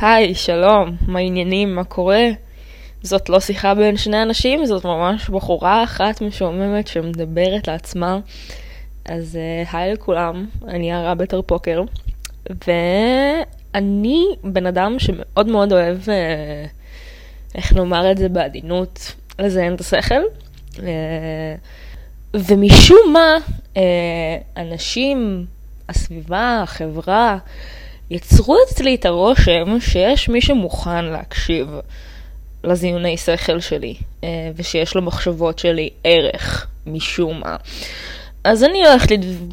היי, שלום, מה העניינים, מה קורה? זאת לא שיחה בין שני אנשים, זאת ממש בחורה אחת משועממת שמדברת לעצמה. אז uh, היי לכולם, אני הרע בטר פוקר, ואני בן אדם שמאוד מאוד אוהב, uh, איך נאמר את זה בעדינות, לזיין את השכל. Uh, ומשום מה, אנשים, הסביבה, החברה, יצרו אצלי את הרושם שיש מי שמוכן להקשיב לזיוני שכל שלי, אה, ושיש למחשבות שלי ערך, משום מה. אז אני הולכת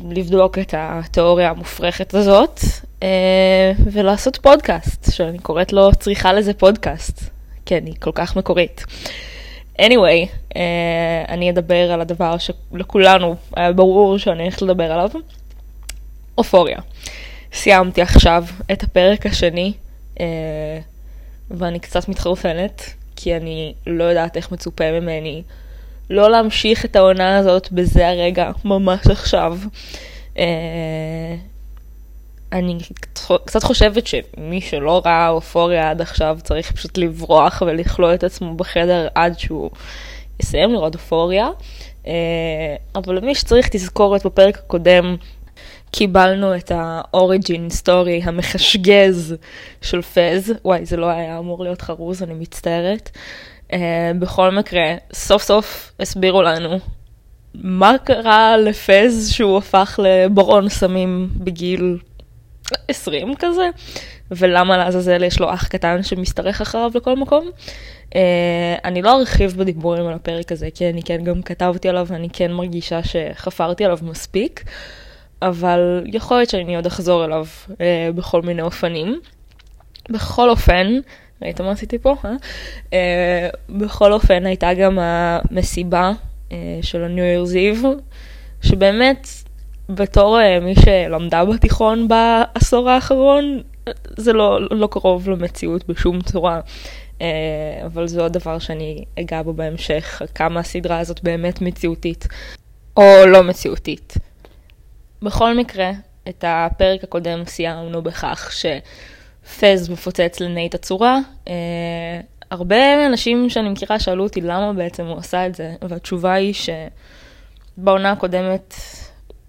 לבדוק את התיאוריה המופרכת הזאת, אה, ולעשות פודקאסט, שאני קוראת לו צריכה לזה פודקאסט, כן, היא כל כך מקורית. anyway, אה, אני אדבר על הדבר שלכולנו היה ברור שאני הולכת לדבר עליו, אופוריה. סיימתי עכשיו את הפרק השני, אה, ואני קצת מתחרפנת, כי אני לא יודעת איך מצופה ממני לא להמשיך את העונה הזאת בזה הרגע, ממש עכשיו. אה, אני קצת חושבת שמי שלא ראה אופוריה עד עכשיו צריך פשוט לברוח ולכלוא את עצמו בחדר עד שהוא יסיים לראות אופוריה. אה, אבל למי שצריך תזכורת בפרק הקודם, קיבלנו את האוריג'ין סטורי המחשגז של פז. וואי, זה לא היה אמור להיות חרוז, אני מצטערת. Uh, בכל מקרה, סוף סוף הסבירו לנו מה קרה לפז שהוא הפך לברון סמים בגיל 20 כזה, ולמה לעזאזל יש לו אח קטן שמשתרך אחריו לכל מקום. Uh, אני לא ארחיב בדיבורים על הפרק הזה, כי אני כן גם כתבתי עליו ואני כן מרגישה שחפרתי עליו מספיק. אבל יכול להיות שאני עוד אחזור אליו אה, בכל מיני אופנים. בכל אופן, ראית מה עשיתי פה? אה? אה, בכל אופן הייתה גם המסיבה אה, של ה-New Year's Eve, שבאמת בתור אה, מי שלמדה בתיכון בעשור האחרון, זה לא, לא קרוב למציאות בשום צורה. Uh, אבל זה עוד דבר שאני אגע בו בהמשך, כמה הסדרה הזאת באמת מציאותית, או לא מציאותית. בכל מקרה, את הפרק הקודם סיימנו בכך שפז מפוצץ לנייט הצורה. אה, הרבה אנשים שאני מכירה שאלו אותי למה בעצם הוא עשה את זה, והתשובה היא שבעונה הקודמת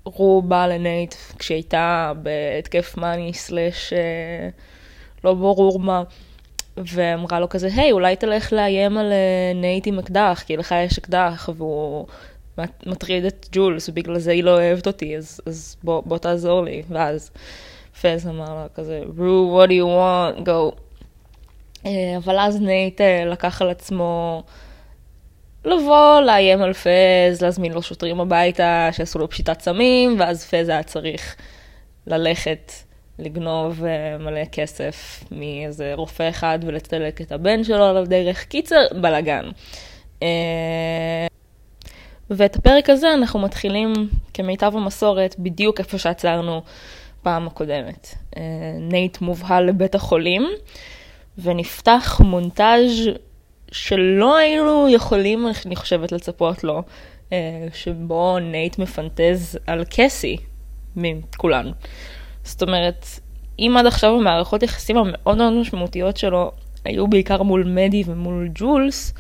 רו בא לנייט כשהייתה בהתקף מאני slash אה, לא ברור מה. ואמרה לו כזה, היי, אולי תלך לאיים על אה, נייט עם אקדח, כי לך יש אקדח, והוא מטריד את ג'ולס, ובגלל זה היא לא אוהבת אותי, אז, אז בוא, בוא תעזור לי. ואז פז אמר לה כזה, רו, what do you want, go. אה, אבל אז נייט אה, לקח על עצמו לבוא, לאיים על פז, להזמין לו שוטרים הביתה, שיעשו לו פשיטת סמים, ואז פז היה צריך ללכת לגנוב אה, מלא כסף מאיזה רופא אחד ולצלק את הבן שלו על הדרך. קיצר, בלאגן. ואת הפרק הזה אנחנו מתחילים כמיטב המסורת בדיוק איפה שעצרנו פעם הקודמת. אה, נייט מובהל לבית החולים, ונפתח מונטאז' שלא היינו יכולים, אני חושבת, לצפות לו, אה, שבו נייט מפנטז על קסי מכולן. זאת אומרת, אם עד עכשיו המערכות יחסים המאוד מאוד משמעותיות שלו היו בעיקר מול מדי ומול ג'ולס,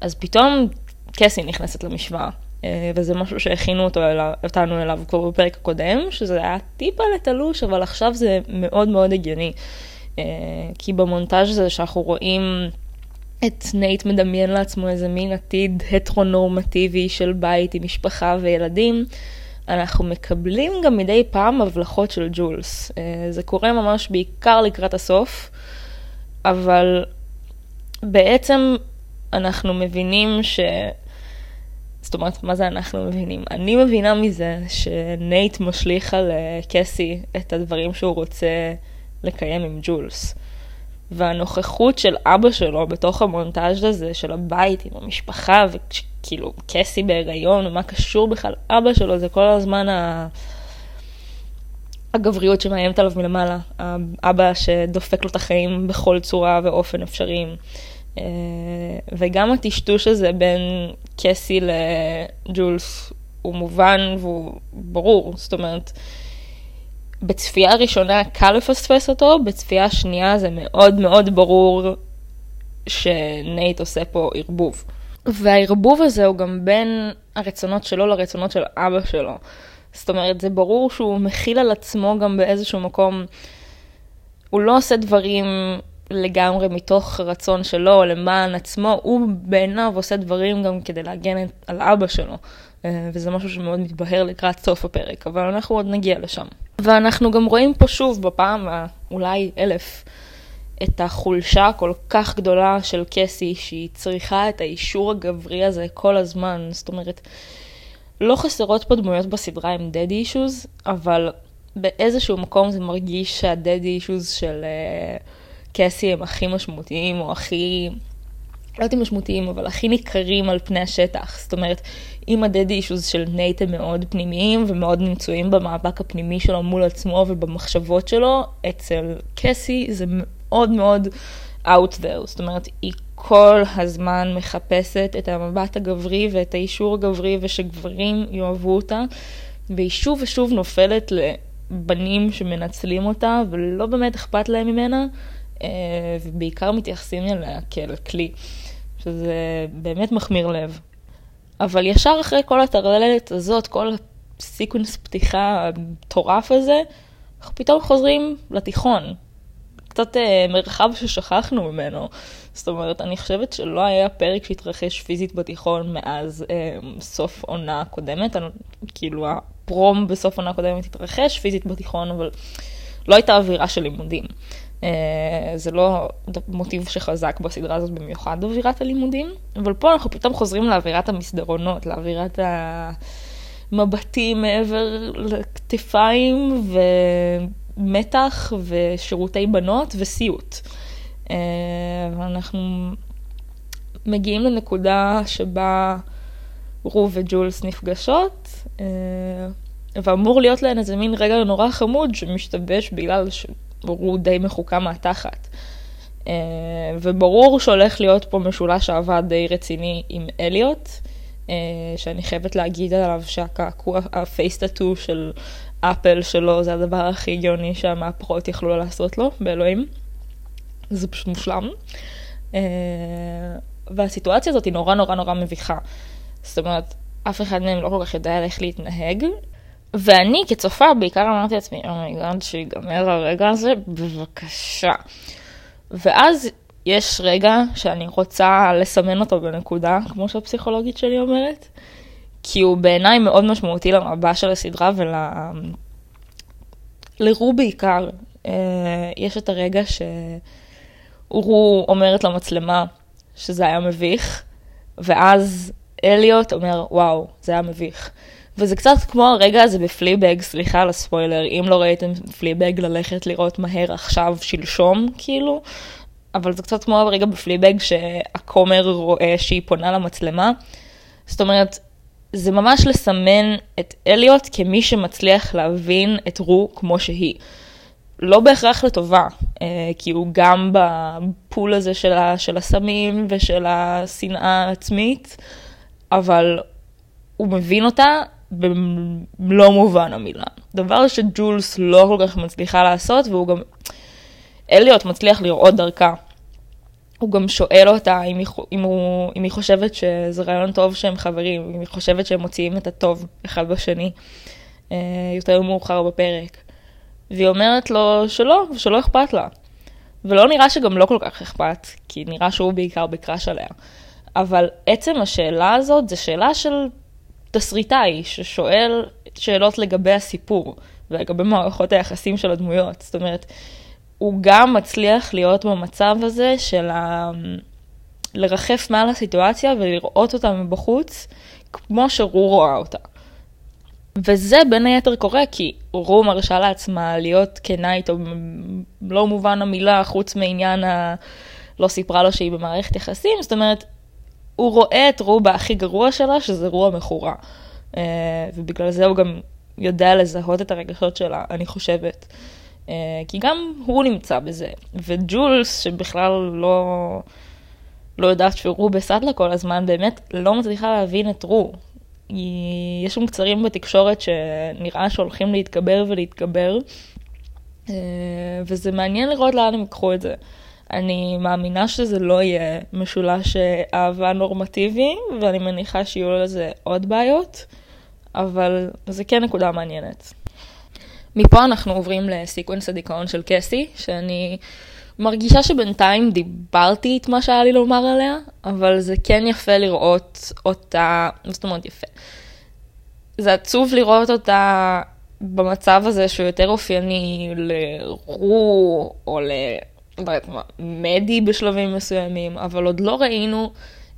אז פתאום קסי נכנסת למשוואה. אה, וזה משהו שהכינו אותו אליו, אותנו אליו כבר בפרק הקודם, שזה היה טיפה תלוש, אבל עכשיו זה מאוד מאוד הגיוני. אה, כי במונטאז' הזה שאנחנו רואים את נייט מדמיין לעצמו איזה מין עתיד הטרונורמטיבי של בית עם משפחה וילדים, אנחנו מקבלים גם מדי פעם הבלחות של ג'ולס. אה, זה קורה ממש בעיקר לקראת הסוף, אבל בעצם אנחנו מבינים ש... זאת אומרת, מה זה אנחנו מבינים? אני מבינה מזה שנייט משליך על אה, קסי את הדברים שהוא רוצה לקיים עם ג'ולס. והנוכחות של אבא שלו בתוך המונטאז' הזה, של הבית עם המשפחה, וכאילו קסי בהיריון, ומה קשור בכלל אבא שלו, זה כל הזמן ה... הגבריות שמאיימת עליו מלמעלה. האבא שדופק לו את החיים בכל צורה ואופן אפשריים. אה, וגם הטשטוש הזה בין קסי לג'ולס הוא מובן והוא ברור, זאת אומרת, בצפייה ראשונה קל לפספס אותו, בצפייה שנייה זה מאוד מאוד ברור שנייט עושה פה ערבוב. והערבוב הזה הוא גם בין הרצונות שלו לרצונות של אבא שלו. זאת אומרת, זה ברור שהוא מכיל על עצמו גם באיזשהו מקום, הוא לא עושה דברים לגמרי מתוך רצון שלו למען עצמו, הוא בעיניו עושה דברים גם כדי להגן על אבא שלו. אה, וזה משהו שמאוד מתבהר לקראת סוף הפרק, אבל אנחנו עוד נגיע לשם. ואנחנו גם רואים פה שוב, בפעם האולי אלף, את החולשה הכל כך גדולה של קסי, שהיא צריכה את האישור הגברי הזה כל הזמן. זאת אומרת, לא חסרות פה דמויות בסדרה עם דדי אישוז, אבל באיזשהו מקום זה מרגיש שהדדי אישוז של uh, קסי הם הכי משמעותיים, או הכי... לא יודעת אם משמעותיים, אבל הכי ניכרים על פני השטח. זאת אומרת, אם ה daddy issues של נייט הם מאוד פנימיים ומאוד מצויים במאבק הפנימי שלו מול עצמו ובמחשבות שלו, אצל קסי זה מאוד מאוד out there. זאת אומרת, היא כל הזמן מחפשת את המבט הגברי ואת האישור הגברי ושגברים יאהבו אותה, והיא שוב ושוב נופלת לבנים שמנצלים אותה ולא באמת אכפת להם ממנה, ובעיקר מתייחסים אליה כאל כלי, שזה באמת מחמיר לב. אבל ישר אחרי כל הטרללת הזאת, כל הסיקוונס פתיחה המטורף הזה, אנחנו פתאום חוזרים לתיכון. קצת אה, מרחב ששכחנו ממנו. זאת אומרת, אני חושבת שלא היה פרק שהתרחש פיזית בתיכון מאז אה, סוף עונה קודמת. אני, כאילו, הפרום בסוף עונה קודמת התרחש פיזית בתיכון, אבל לא הייתה אווירה של לימודים. אה, זה לא מוטיב שחזק בסדרה הזאת במיוחד, אווירת הלימודים, אבל פה אנחנו פתאום חוזרים לאווירת המסדרונות, לאווירת המבטים מעבר לכתפיים ומתח ושירותי בנות וסיוט. אה, ואנחנו מגיעים לנקודה שבה רו וג'ולס נפגשות, אה, ואמור להיות להן איזה מין רגע נורא חמוד שמשתבש בגלל. הוא די מחוקה מהתחת. Uh, וברור שהולך להיות פה משולש אהבה די רציני עם אליוט, uh, שאני חייבת להגיד עליו שהקעקוע, הפייסטטו של אפל שלו זה הדבר הכי הגיוני שהמהפכות יכלו לעשות לו, באלוהים. זה פשוט מושלם. Uh, והסיטואציה הזאת היא נורא נורא נורא מביכה. זאת אומרת, אף אחד מהם לא כל כך יודע איך להתנהג, ואני כצופה בעיקר אמרתי לעצמי, oh my god, oh שיגמר הרגע הזה, בבקשה. ואז יש רגע שאני רוצה לסמן אותו בנקודה, כמו שהפסיכולוגית שלי אומרת, כי הוא בעיניי מאוד משמעותי למבע של הסדרה ול... ל רו בעיקר. אה, יש את הרגע שרו אומרת למצלמה שזה היה מביך, ואז אליוט אומר, וואו, זה היה מביך. וזה קצת כמו הרגע הזה בפליבג, סליחה על הספוילר, אם לא ראיתם פליבג ללכת לראות מהר עכשיו, שלשום, כאילו, אבל זה קצת כמו הרגע בפליבג שהכומר רואה שהיא פונה למצלמה. זאת אומרת, זה ממש לסמן את אליוט כמי שמצליח להבין את רו כמו שהיא. לא בהכרח לטובה, אה, כי הוא גם בפול הזה של, של הסמים ושל השנאה העצמית, אבל הוא מבין אותה במלוא מובן המילה. דבר שג'ולס לא כל כך מצליחה לעשות, והוא גם... אליוט מצליח לראות דרכה. הוא גם שואל אותה אם היא, אם, הוא, אם היא חושבת שזה רעיון טוב שהם חברים, אם היא חושבת שהם מוציאים את הטוב אחד בשני, אה, יותר מאוחר בפרק. והיא אומרת לו שלא, ושלא אכפת לה. ולא נראה שגם לא כל כך אכפת, כי נראה שהוא בעיקר בקראש עליה. אבל עצם השאלה הזאת זה שאלה של תסריטאי ששואל שאלות לגבי הסיפור ולגבי מערכות היחסים של הדמויות. זאת אומרת, הוא גם מצליח להיות במצב הזה של ה... לרחף מעל הסיטואציה ולראות אותה מבחוץ כמו שרו רואה אותה. וזה בין היתר קורה כי רו מרשה לעצמה להיות כנה איתו במלוא מובן המילה חוץ מעניין ה... לא סיפרה לו שהיא במערכת יחסים, זאת אומרת, הוא רואה את רובה הכי גרוע שלה, שזה רוע מכורה. Uh, ובגלל זה הוא גם יודע לזהות את הרגשות שלה, אני חושבת. Uh, כי גם הוא נמצא בזה. וג'ולס, שבכלל לא, לא יודעת שרו בסדלה כל הזמן, באמת לא מצליחה להבין את רו. היא, יש שם קצרים בתקשורת שנראה שהולכים להתגבר ולהתגבר, אה, וזה מעניין לראות לאן הם ייקחו את זה. אני מאמינה שזה לא יהיה משולש אהבה נורמטיבי, ואני מניחה שיהיו לזה עוד בעיות, אבל זה כן נקודה מעניינת. מפה אנחנו עוברים לסיקוונס הדיכאון של קסי, שאני מרגישה שבינתיים דיברתי את מה שהיה לי לומר עליה, אבל זה כן יפה לראות אותה, זאת אומרת יפה? זה עצוב לראות אותה במצב הזה שהוא יותר אופייני לרו או ל... מדי בשלבים מסוימים, אבל עוד לא ראינו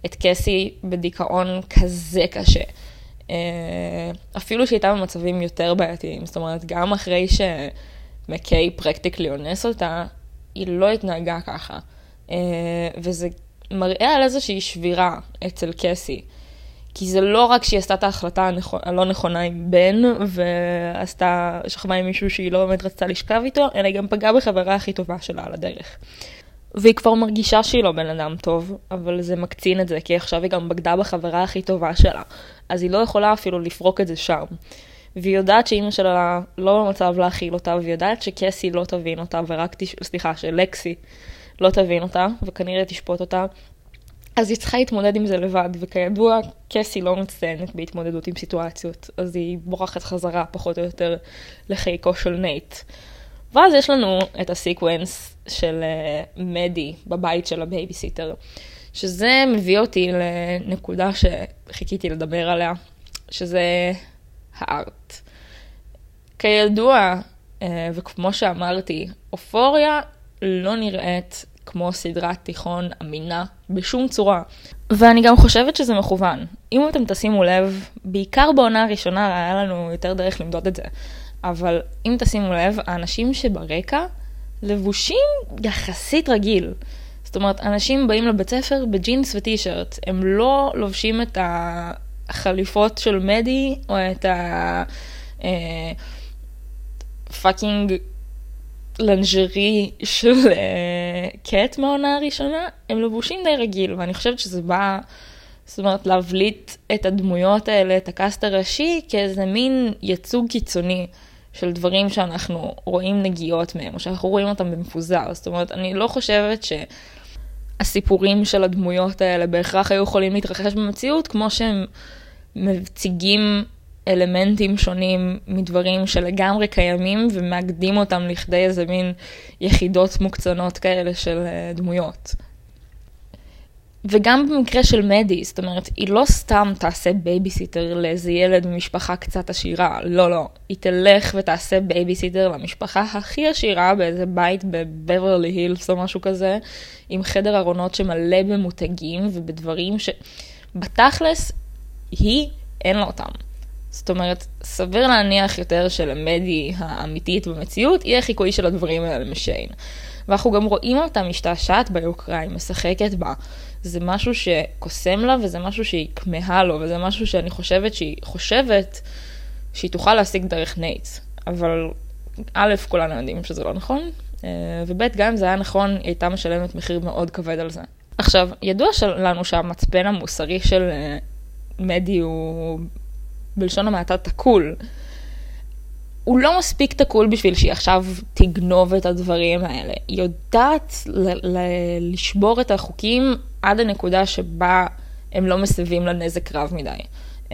את קסי בדיכאון כזה קשה. אה, אפילו שהיא הייתה במצבים יותר בעייתיים, זאת אומרת, גם אחרי שמקיי פרקטיקלי אונס אותה, היא לא התנהגה ככה. אה, וזה מראה על איזושהי שבירה אצל קסי. כי זה לא רק שהיא עשתה את ההחלטה הלא נכונה עם בן, ועשתה, שכבה עם מישהו שהיא לא באמת רצתה לשכב איתו, אלא היא גם פגעה בחברה הכי טובה שלה על הדרך. והיא כבר מרגישה שהיא לא בן אדם טוב, אבל זה מקצין את זה, כי עכשיו היא גם בגדה בחברה הכי טובה שלה, אז היא לא יכולה אפילו לפרוק את זה שם. והיא יודעת שאימא שלה לא במצב להכיל אותה, והיא יודעת שקסי לא תבין אותה, ורק, תש... סליחה, שלקסי לא תבין אותה, וכנראה תשפוט אותה. אז היא צריכה להתמודד עם זה לבד, וכידוע, קסי לא מצטיינת בהתמודדות עם סיטואציות, אז היא בורחת חזרה פחות או יותר לחיקו של נייט. ואז יש לנו את ה sequence של uh, מדי בבית של הבייביסיטר, שזה מביא אותי לנקודה שחיכיתי לדבר עליה, שזה הארט. כידוע, uh, וכמו שאמרתי, אופוריה לא נראית כמו סדרת תיכון אמינה בשום צורה. ואני גם חושבת שזה מכוון. אם אתם תשימו לב, בעיקר בעונה הראשונה היה לנו יותר דרך למדוד את זה. אבל אם תשימו לב, האנשים שברקע לבושים יחסית רגיל. זאת אומרת, אנשים באים לבית ספר בג'ינס וטישרט, הם לא לובשים את החליפות של מדי או את ה... fucking lingerie של קט מהעונה הראשונה, הם לבושים די רגיל, ואני חושבת שזה בא, זאת אומרת, להבליט את הדמויות האלה, את ה cast הראשי, כאיזה מין ייצוג קיצוני של דברים שאנחנו רואים נגיעות מהם, או שאנחנו רואים אותם במפוזר. זאת אומרת, אני לא חושבת שהסיפורים של הדמויות האלה בהכרח היו יכולים להתרחש במציאות, כמו שהם מציגים אלמנטים שונים מדברים שלגמרי קיימים ומאגדים אותם לכדי איזה מין יחידות מוקצנות כאלה של אה, דמויות. וגם במקרה של מדי, זאת אומרת, היא לא סתם תעשה בייביסיטר לאיזה ילד ממשפחה קצת עשירה, לא, לא. היא תלך ותעשה בייביסיטר למשפחה הכי עשירה באיזה בית בבברלי הילס או משהו כזה, עם חדר ארונות שמלא במותגים ובדברים שבתכלס היא אין לה אותם. זאת אומרת, סביר להניח יותר שלמדי האמיתית במציאות יהיה חיקוי של הדברים האלה משיין. ואנחנו גם רואים אותה משתעשעת ביוקרה, היא משחקת בה. זה משהו שקוסם לה וזה משהו שהיא כמהה לו, וזה משהו שאני חושבת שהיא חושבת שהיא תוכל להשיג דרך נייט. אבל א', כולנו יודעים שזה לא נכון, אה, וב', גם אם זה היה נכון, היא הייתה משלמת מחיר מאוד כבד על זה. עכשיו, ידוע לנו שהמצפן המוסרי של אה, מדי הוא בלשון המעטה תקול. הוא לא מספיק תקול בשביל שהיא עכשיו תגנוב את הדברים האלה. היא יודעת ל- ל- לשבור את החוקים עד הנקודה שבה הם לא מסבים לה נזק רב מדי. Uh,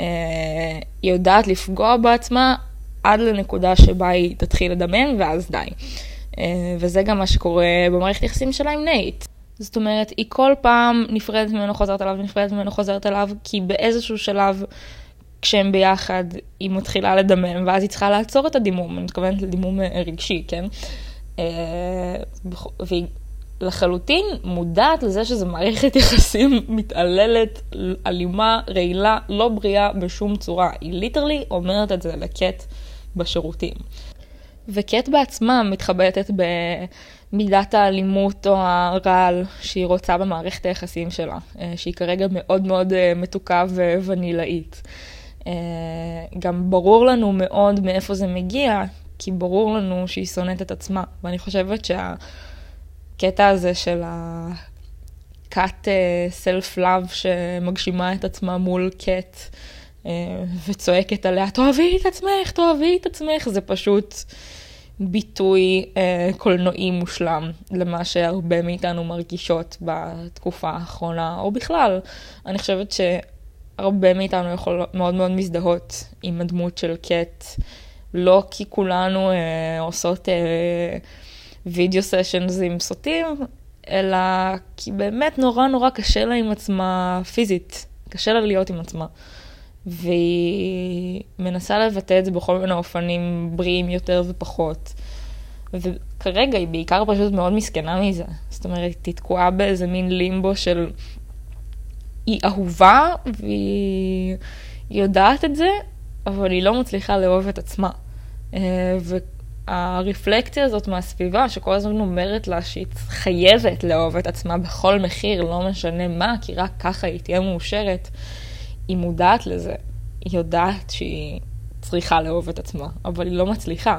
היא יודעת לפגוע בעצמה עד לנקודה שבה היא תתחיל לדמם ואז די. Uh, וזה גם מה שקורה במערכת יחסים שלה עם נייט. זאת אומרת, היא כל פעם נפרדת ממנו, חוזרת אליו, נפרדת ממנו, חוזרת אליו, כי באיזשהו שלב כשהם ביחד, היא מתחילה לדמם, ואז היא צריכה לעצור את הדימום, אני מתכוונת לדימום אה, רגשי, כן? אה, והיא לחלוטין מודעת לזה שזו מערכת יחסים מתעללת, אלימה, רעילה, לא בריאה בשום צורה. היא ליטרלי אומרת את זה לקט בשירותים. וקט בעצמה מתחבטת במידת האלימות או הרעל שהיא רוצה במערכת היחסים שלה, אה, שהיא כרגע מאוד מאוד מתוקה וונילאית. אה, גם ברור לנו מאוד מאיפה זה מגיע, כי ברור לנו שהיא שונאת את עצמה. ואני חושבת שהקטע הזה של ה-cut אה, self-love שמגשימה את עצמה מול קט, וצועקת עליה, תאהבי את עצמך, תאהבי את עצמך, זה פשוט ביטוי אה, קולנועי מושלם למה שהרבה מאיתנו מרגישות בתקופה האחרונה, או בכלל. אני חושבת שהרבה מאיתנו יכול מאוד מאוד מזדהות עם הדמות של קט, לא כי כולנו אה, עושות אה, וידאו סשנס עם סוטים, אלא כי באמת נורא נורא קשה לה עם עצמה פיזית, קשה לה להיות עם עצמה. והיא מנסה לבטא את זה בכל מיני אופנים בריאים יותר ופחות. וכרגע היא בעיקר פשוט מאוד מסכנה מזה. זאת אומרת, היא תקועה באיזה מין לימבו של... היא אהובה והיא יודעת את זה, אבל היא לא מצליחה לאהוב את עצמה. אה, והרפלקציה הזאת מהסביבה, שכל הזמן אומרת לה שהיא חייבת לאהוב את עצמה בכל מחיר, לא משנה מה, כי רק ככה היא תהיה מאושרת. היא מודעת לזה, היא יודעת שהיא צריכה לאהוב את עצמה, אבל היא לא מצליחה.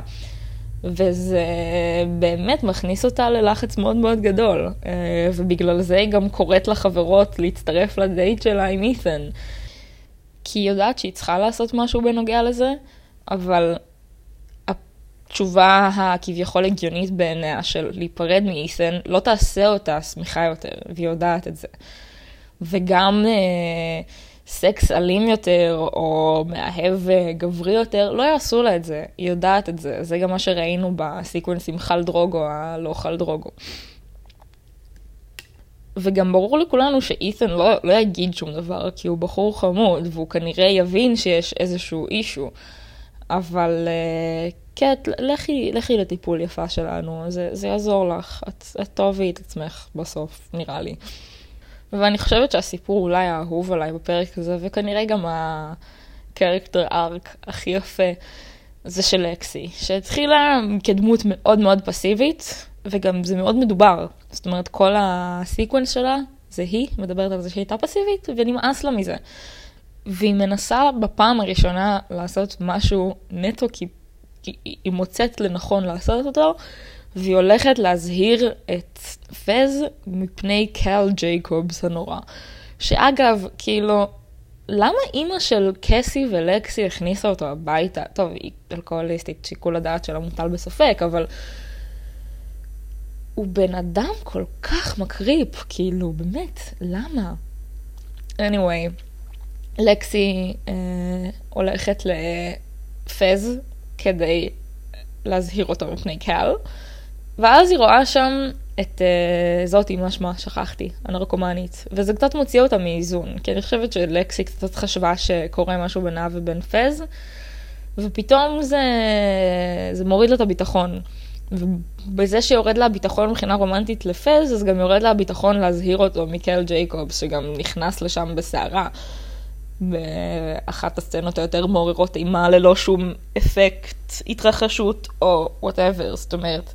וזה באמת מכניס אותה ללחץ מאוד מאוד גדול, אה, ובגלל זה היא גם קוראת לחברות להצטרף לדייט שלה עם אית'ן. כי היא יודעת שהיא צריכה לעשות משהו בנוגע לזה, אבל התשובה הכביכול הגיונית בעיניה של להיפרד מאית'ן לא תעשה אותה שמחה יותר, והיא יודעת את זה. וגם... אה, סקס אלים יותר, או מאהב אה, גברי יותר, לא יעשו לה את זה, היא יודעת את זה. זה גם מה שראינו בסיקוונס עם חל דרוגו, הלא חל דרוגו. וגם ברור לכולנו שאית'ן לא, לא יגיד שום דבר, כי הוא בחור חמוד, והוא כנראה יבין שיש איזשהו אישו. אבל uh, קט, לכי, לכי לטיפול יפה שלנו, זה, זה יעזור לך, את, את תאהבי את עצמך בסוף, נראה לי. ואני חושבת שהסיפור אולי האהוב עליי בפרק הזה, וכנראה גם הקרקטר ארק הכי יפה, זה של לקסי, שהתחילה כדמות מאוד מאוד פסיבית, וגם זה מאוד מדובר. זאת אומרת, כל הסיקוונס שלה זה היא, מדברת על זה שהיא הייתה פסיבית, ונמאס לה מזה. והיא מנסה בפעם הראשונה לעשות משהו נטו כי היא מוצאת לנכון לעשות אותו, והיא הולכת להזהיר את פז מפני קל ג'ייקובס הנורא. שאגב, כאילו, למה אימא של קסי ולקסי הכניסה אותו הביתה? טוב, היא אלכוהוליסטית, שיקול הדעת שלה מוטל בספק, אבל הוא בן אדם כל כך מקריפ, כאילו, באמת, למה? anyway, לקסי אה, הולכת לפז כדי להזהיר אותו מפני קל. ואז היא רואה שם את uh, זאתי, מה שמה, שכחתי, הנרקומנית. וזה קצת מוציא אותה מאיזון, כי אני חושבת שלקסי קצת חשבה שקורה משהו בינה ובין פז, ופתאום זה, זה מוריד לה את הביטחון. ובזה שיורד לה הביטחון מבחינה רומנטית לפז, אז גם יורד לה הביטחון להזהיר אותו מקל ג'ייקובס, שגם נכנס לשם בסערה. באחת הסצנות היותר מעוררות אימה ללא שום אפקט התרחשות או whatever, זאת אומרת.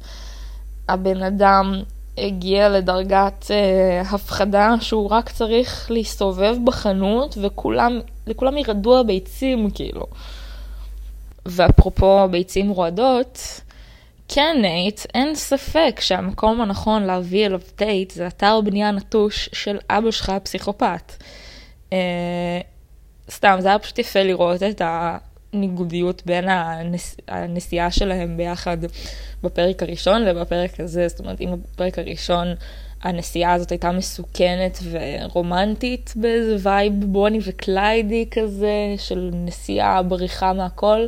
הבן אדם הגיע לדרגת אה, הפחדה שהוא רק צריך להסתובב בחנות וכולם, לכולם ירדו הביצים כאילו. ואפרופו ביצים רועדות, כן נייט, אין ספק שהמקום הנכון להביא אליו דייט זה אתר בנייה נטוש של אבא שלך הפסיכופת. אה, סתם, זה היה פשוט יפה לראות את ה... ניגודיות בין הנס... הנסיעה שלהם ביחד בפרק הראשון ובפרק הזה, זאת אומרת, אם בפרק הראשון הנסיעה הזאת הייתה מסוכנת ורומנטית באיזה vibe בוני וקליידי כזה, של נסיעה, בריחה מהכל,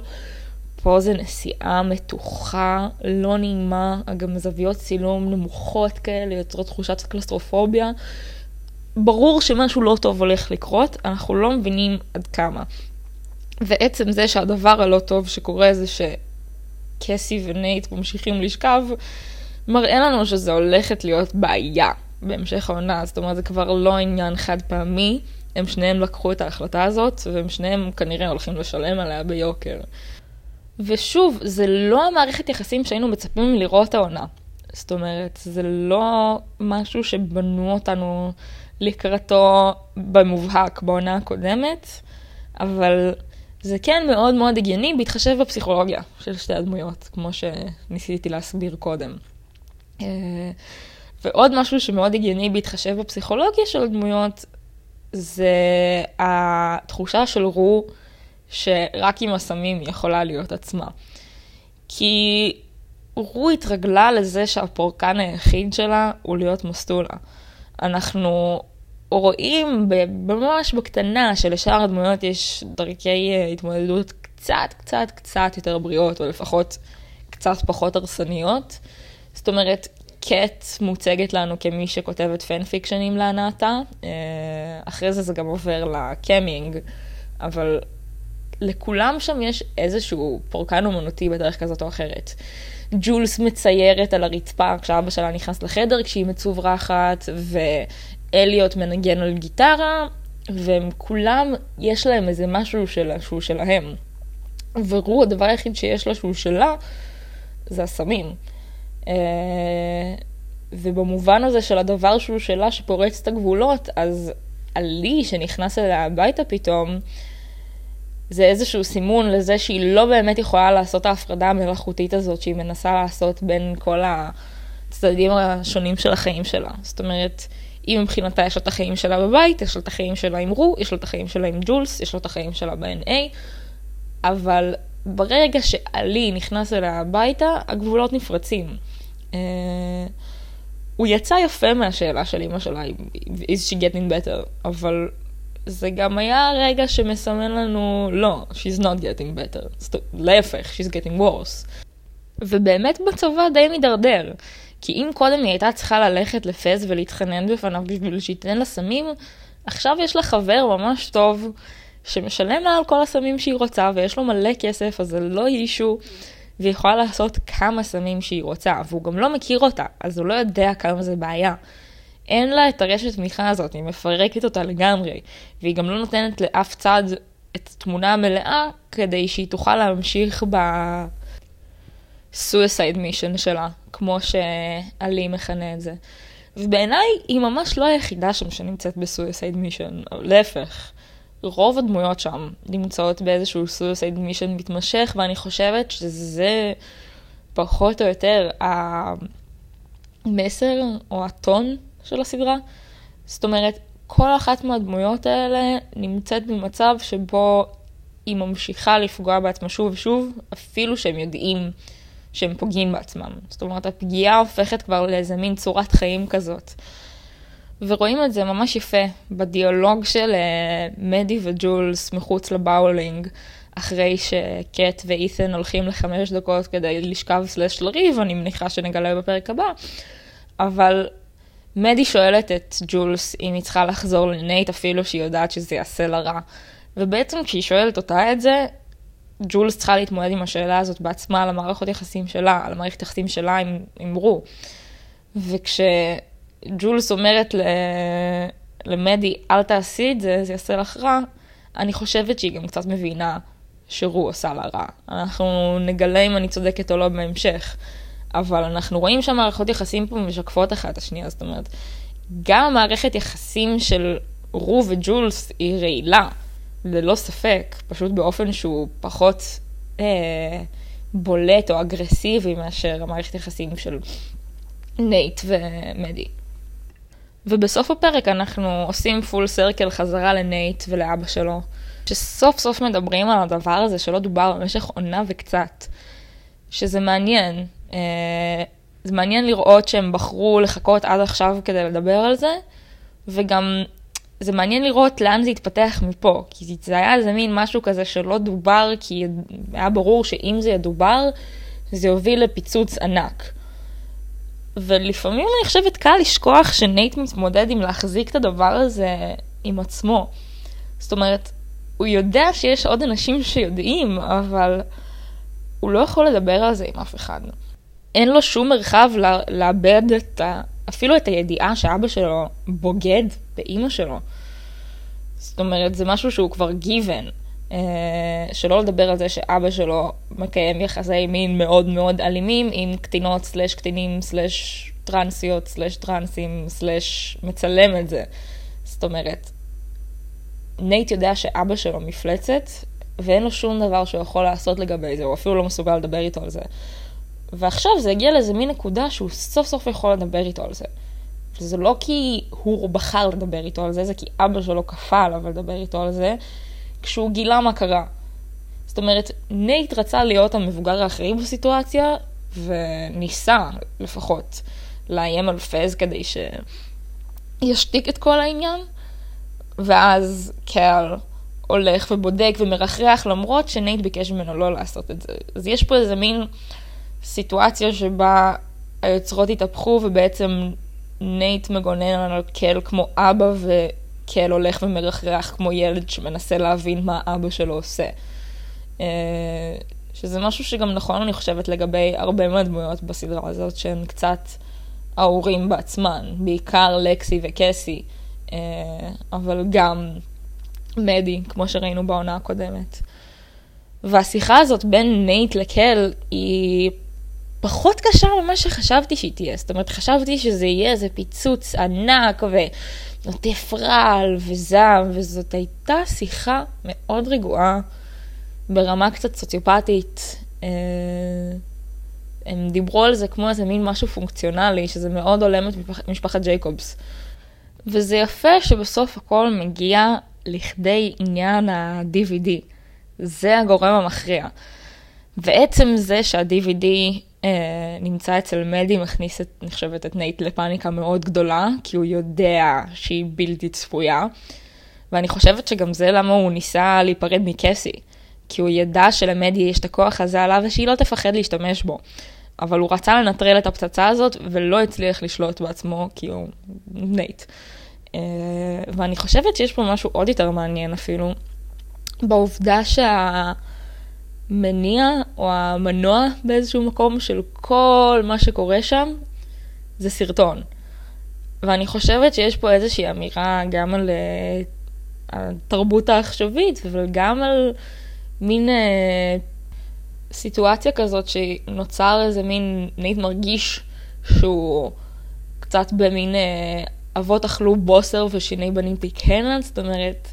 פה זה נסיעה מתוחה, לא נעימה, גם זוויות צילום נמוכות כאלה, יוצרות תחושת קלסטרופוביה. ברור שמשהו לא טוב הולך לקרות, אנחנו לא מבינים עד כמה. ועצם זה שהדבר הלא טוב שקורה זה שקסי ונייט ממשיכים לשכב, מראה לנו שזה הולכת להיות בעיה בהמשך העונה. זאת אומרת, זה כבר לא עניין חד פעמי, הם שניהם לקחו את ההחלטה הזאת, והם שניהם כנראה הולכים לשלם עליה ביוקר. ושוב, זה לא המערכת יחסים שהיינו מצפים לראות העונה. זאת אומרת, זה לא משהו שבנו אותנו לקראתו במובהק בעונה הקודמת, אבל זה כן מאוד מאוד הגיוני בהתחשב בפסיכולוגיה של שתי הדמויות, כמו שניסיתי להסביר קודם. אה, ועוד משהו שמאוד הגיוני בהתחשב בפסיכולוגיה של הדמויות, זה התחושה של רו שרק עם הסמים היא יכולה להיות עצמה. כי רו התרגלה לזה שהפורקן היחיד שלה הוא להיות מסטולה. אנחנו רואים ממש בקטנה שלשאר הדמויות יש דרכי אה, התמודדות קצת, קצת, קצת יותר בריאות, או לפחות קצת פחות הרסניות. זאת אומרת, קט מוצגת לנו כמי שכותבת פן פיקשנים להנאתה, אה, אחרי זה זה גם עובר לקמינג, אבל לכולם שם יש איזשהו פורקן אומנותי בדרך כזאת או אחרת. ג'ולס מציירת על הרצפה כשאבא שלה נכנס לחדר כשהיא מצוברחת, ואליוט מנגן על גיטרה, והם כולם, יש להם איזה משהו של, שהוא שלהם. ורו, הדבר היחיד שיש לה שהוא שלה, זה הסמים. אה, ובמובן הזה של הדבר שהוא שלה שפורץ את הגבולות, אז עלי שנכנס אליה הביתה פתאום, זה איזשהו סימון לזה שהיא לא באמת יכולה לעשות ההפרדה המלאכותית הזאת שהיא מנסה לעשות בין כל הצדדים השונים של החיים שלה. זאת אומרת, היא מבחינתה יש לה את החיים שלה בבית, יש לה את החיים שלה עם רו, יש לה את החיים שלה עם ג'ולס, יש לה את החיים שלה ב-NA, אבל ברגע שעלי נכנס אליה הביתה, הגבולות נפרצים. Uh, הוא יצא יפה מהשאלה של אמא שלה, is she getting better, אבל זה גם היה רגע שמסמן לנו, לא, she's not getting better. להפך, she's getting worse. ובאמת בצבא די מידרדר. כי אם קודם היא הייתה צריכה ללכת לפז ולהתחנן בפניו בשביל שייתן לה סמים, עכשיו יש לה חבר ממש טוב שמשלם לה על כל הסמים שהיא רוצה ויש לו מלא כסף, אז זה לא אישו, והיא יכולה לעשות כמה סמים שהיא רוצה, והוא גם לא מכיר אותה, אז הוא לא יודע כמה זה בעיה. אין לה את הרשת תמיכה הזאת, היא מפרקת אותה לגמרי, והיא גם לא נותנת לאף צד את התמונה המלאה כדי שהיא תוכל להמשיך ב... suicide mission שלה, כמו שעלי מכנה את זה. ובעיניי היא ממש לא היחידה שם שנמצאת בסויסייד מישן, להפך. רוב הדמויות שם נמצאות באיזשהו סויסייד מישן מתמשך, ואני חושבת שזה פחות או יותר המסר או הטון של הסדרה. זאת אומרת, כל אחת מהדמויות האלה נמצאת במצב שבו היא ממשיכה לפגוע בעצמה שוב ושוב, אפילו שהם יודעים שהם פוגעים בעצמם. זאת אומרת, הפגיעה הופכת כבר לאיזה מין צורת חיים כזאת. ורואים את זה ממש יפה בדיאלוג של uh, מדי וג'ולס מחוץ לבאולינג, אחרי שקט ואית'ן הולכים לחמש דקות כדי לשכב סלש לריב, אני מניחה שנגלה בפרק הבא, אבל מדי שואלת את ג'ולס אם היא צריכה לחזור לנייט אפילו שהיא יודעת שזה יעשה לה רע. ובעצם כשהיא שואלת אותה את זה, ג'ולס צריכה להתמודד עם השאלה הזאת בעצמה על המערכות יחסים שלה, על המערכת יחסים שלה עם, עם רו. וכשג'ולס אומרת ל... למדי, אל תעשי את זה, זה יעשה לך רע, אני חושבת שהיא גם קצת מבינה שרו עושה לה רע. אנחנו נגלה אם אני צודקת או לא בהמשך. אבל אנחנו רואים שהמערכות יחסים פה משקפות אחת את השנייה, זאת אומרת, גם המערכת יחסים של רו וג'ולס היא רעילה, ללא ספק, פשוט באופן שהוא פחות אה, בולט או אגרסיבי מאשר המערכת יחסים של נייט ומדי. ובסוף הפרק אנחנו עושים full circle חזרה לנייט ולאבא שלו, שסוף סוף מדברים על הדבר הזה שלא דובר במשך עונה וקצת, שזה מעניין, אה, זה מעניין לראות שהם בחרו לחכות עד עכשיו כדי לדבר על זה, וגם זה מעניין לראות לאן זה יתפתח מפה, כי זה היה איזה מין משהו כזה שלא דובר, כי היה ברור שאם זה ידובר, זה יוביל לפיצוץ ענק. ולפעמים אני חושבת קל לשכוח שנייט מתמודד עם להחזיק את הדבר הזה עם עצמו. זאת אומרת, הוא יודע שיש עוד אנשים שיודעים, אבל הוא לא יכול לדבר על זה עם אף אחד. אין לו שום מרחב לאבד את ה... אפילו את הידיעה שאבא שלו בוגד באימא שלו. זאת אומרת, זה משהו שהוא כבר given. Uh, שלא לדבר על זה שאבא שלו מקיים יחסי מין מאוד מאוד אלימים עם קטינות slash קטינים slash טרנסיות slash טרנסים slash מצלם את זה. זאת אומרת, נייט יודע שאבא שלו מפלצת ואין לו שום דבר שהוא יכול לעשות לגבי זה, הוא אפילו לא מסוגל לדבר איתו על זה. ועכשיו זה הגיע לאיזה מין נקודה שהוא סוף סוף יכול לדבר איתו על זה. וזה לא כי הוא בחר לדבר איתו על זה, זה כי אבא שלו כפה עליו לדבר איתו על זה, כשהוא גילה מה קרה. זאת אומרת, נייט רצה להיות המבוגר האחראי בסיטואציה, וניסה לפחות לאיים על פז כדי שישתיק את כל העניין, ואז קל הולך ובודק ומרחרח למרות שנייט ביקש ממנו לא לעשות את זה. אז יש פה איזה מין סיטואציה שבה היוצרות התהפכו ובעצם נייט מגונן על קל כמו אבא וקל הולך ומרחרח כמו ילד שמנסה להבין מה אבא שלו עושה. אה, שזה משהו שגם נכון, אני חושבת, לגבי הרבה מהדמויות בסדרה הזאת, שהן קצת ההורים בעצמן, בעיקר לקסי וקסי, אה, אבל גם מדי, כמו שראינו בעונה הקודמת. והשיחה הזאת בין נייט לקל היא פחות קשה ממה שחשבתי שהיא תהיה. זאת אומרת, חשבתי שזה יהיה איזה פיצוץ ענק ונוטף רעל וזעם, וזאת הייתה שיחה מאוד רגועה, ברמה קצת סוציופטית. אה, הם דיברו על זה כמו איזה מין משהו פונקציונלי, שזה מאוד הולם את משפחת ג'ייקובס. וזה יפה שבסוף הכל מגיע לכדי עניין ה-DVD. זה הגורם המכריע. ועצם זה שה-DVD נמצא אצל מדי מכניס את, אני חושבת, את נייט לפאניקה מאוד גדולה, כי הוא יודע שהיא בלתי צפויה. ואני חושבת שגם זה למה הוא ניסה להיפרד מקסי. כי הוא ידע שלמדי יש את הכוח הזה עליו ושהיא לא תפחד להשתמש בו. אבל הוא רצה לנטרל את הפצצה הזאת ולא הצליח לשלוט בעצמו כי הוא נייט. אה, ואני חושבת שיש פה משהו עוד יותר מעניין אפילו, בעובדה שהמניע או המנוע באיזשהו מקום של כל מה שקורה שם זה סרטון. ואני חושבת שיש פה איזושהי אמירה גם על התרבות העכשווית, אבל גם על מין אה, סיטואציה כזאת שנוצר איזה מין נייט מרגיש שהוא קצת במין אה, אבות אכלו בוסר ושיני בנים תקהינה, זאת אומרת,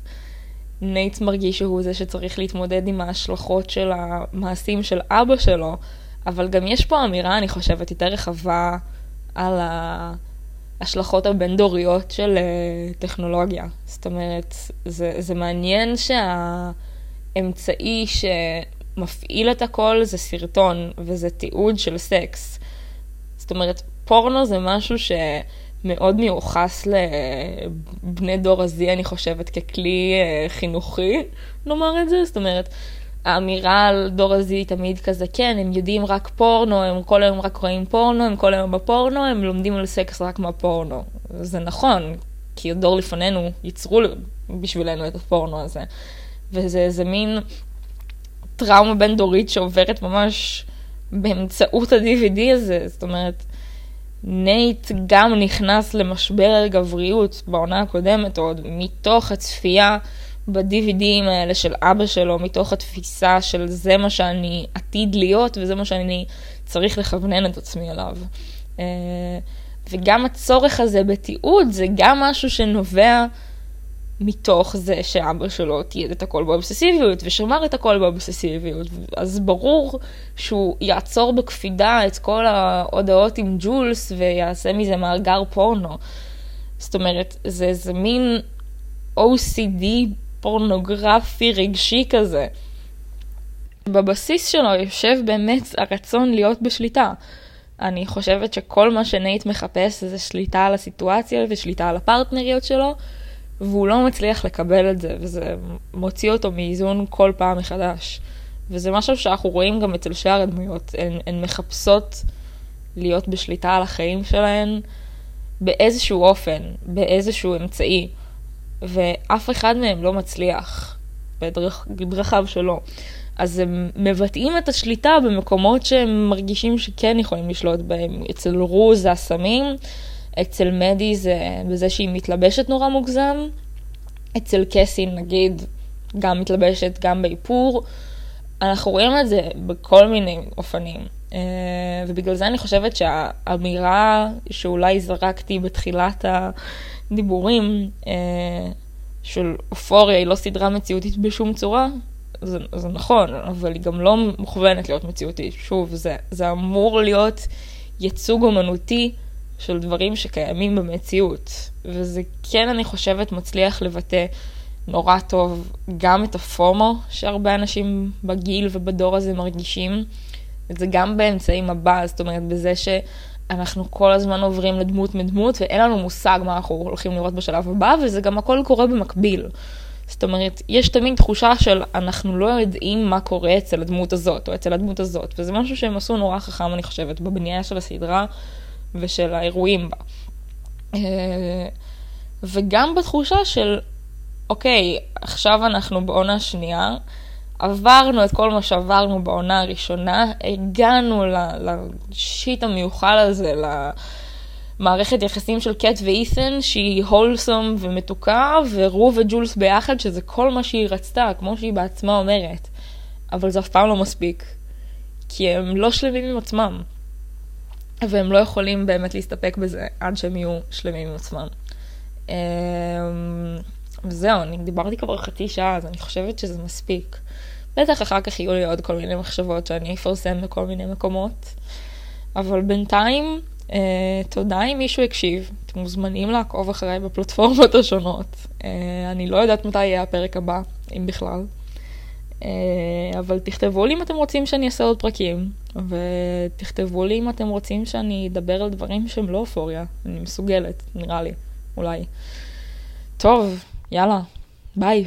נייט מרגיש שהוא זה שצריך להתמודד עם ההשלכות של המעשים של אבא שלו, אבל גם יש פה אמירה, אני חושבת, יותר רחבה על ההשלכות הבין-דוריות של uh, טכנולוגיה. זאת אומרת, זה, זה מעניין שהאמצעי שמפעיל את הכל זה סרטון, וזה תיעוד של סקס. זאת אומרת, פורנו זה משהו ש... מאוד מיוחס לבני דור הזי, אני חושבת, ככלי אה, חינוכי, נאמר את זה. זאת אומרת, האמירה על דור הזי היא תמיד כזה, כן, הם יודעים רק פורנו, הם כל היום רק רואים פורנו, הם כל היום בפורנו, הם לומדים על סקס רק מהפורנו. זה נכון, כי הדור לפנינו ייצרו בשבילנו את הפורנו הזה. וזה איזה מין טראומה בין דורית שעוברת ממש באמצעות ה-DVD הזה, זאת אומרת, נייט גם נכנס למשבר גבריות בעונה הקודמת עוד, מתוך הצפייה ב-DVDים האלה של אבא שלו, מתוך התפיסה של זה מה שאני עתיד להיות וזה מה שאני צריך לכוונן את עצמי אליו. אה, וגם הצורך הזה בתיעוד זה גם משהו שנובע מתוך זה שאבא שלו תיעד את הכל באובססיביות ושמר את הכל באובססיביות. אז ברור שהוא יעצור בקפידה את כל ההודעות עם ג'ולס ויעשה מזה מאגר פורנו. זאת אומרת, זה איזה מין OCD פורנוגרפי רגשי כזה. בבסיס שלו יושב באמת הרצון להיות בשליטה. אני חושבת שכל מה שנייט מחפש זה שליטה על הסיטואציה ושליטה על הפרטנריות שלו. והוא לא מצליח לקבל את זה, וזה מוציא אותו מאיזון כל פעם מחדש. וזה משהו שאנחנו רואים גם אצל שאר הדמויות, הן, הן מחפשות להיות בשליטה על החיים שלהן באיזשהו אופן, באיזשהו אמצעי, ואף אחד מהם לא מצליח בדרכיו שלו. אז הם מבטאים את השליטה במקומות שהם מרגישים שכן יכולים לשלוט בהם. אצל רו זה הסמים, אצל מדי זה בזה שהיא מתלבשת נורא מוגזם, אצל קסי נגיד גם מתלבשת גם באיפור. אנחנו רואים את זה בכל מיני אופנים. אה, ובגלל זה אני חושבת שהאמירה שאולי זרקתי בתחילת הדיבורים אה, של אופוריה היא לא סדרה מציאותית בשום צורה, זה, זה נכון, אבל היא גם לא מוכוונת להיות מציאותית. שוב, זה, זה אמור להיות ייצוג אומנותי של דברים שקיימים במציאות. וזה כן, אני חושבת, מצליח לבטא נורא טוב גם את הפומו שהרבה אנשים בגיל ובדור הזה מרגישים, וזה גם באמצעים הבא, זאת אומרת בזה שאנחנו כל הזמן עוברים לדמות מדמות ואין לנו מושג מה אנחנו הולכים לראות בשלב הבא, וזה גם הכל קורה במקביל. זאת אומרת, יש תמיד תחושה של אנחנו לא יודעים מה קורה אצל הדמות הזאת או אצל הדמות הזאת, וזה משהו שהם עשו נורא חכם, אני חושבת, בבנייה של הסדרה ושל האירועים בה. אה, וגם בתחושה של, אוקיי, עכשיו אנחנו בעונה שנייה, עברנו את כל מה שעברנו בעונה הראשונה, הגענו לשיט המיוחל הזה, למערכת יחסים של קט ואית'ן, שהיא הולסום ומתוקה, ורו וג'ולס ביחד, שזה כל מה שהיא רצתה, כמו שהיא בעצמה אומרת. אבל זה אף פעם לא מספיק, כי הם לא שלמים עם עצמם. והם לא יכולים באמת להסתפק בזה עד שהם יהיו שלמים עם עצמם. אמ, וזהו, אני דיברתי כבר חצי שעה, אז אני חושבת שזה מספיק. בטח אחר כך יהיו לי עוד כל מיני מחשבות שאני אפרסם בכל מיני מקומות. אבל בינתיים, אה, תודה אם מישהו הקשיב. אתם מוזמנים לעקוב אחריי בפלטפורמות השונות. אה, אני לא יודעת מתי יהיה הפרק הבא, אם בכלל. אה, אבל תכתבו לי אם אתם רוצים שאני אעשה עוד פרקים, ותכתבו לי אם אתם רוצים שאני אדבר על דברים שהם לא אופוריה. אני מסוגלת, נראה לי, אולי. טוב, יאללה, ביי.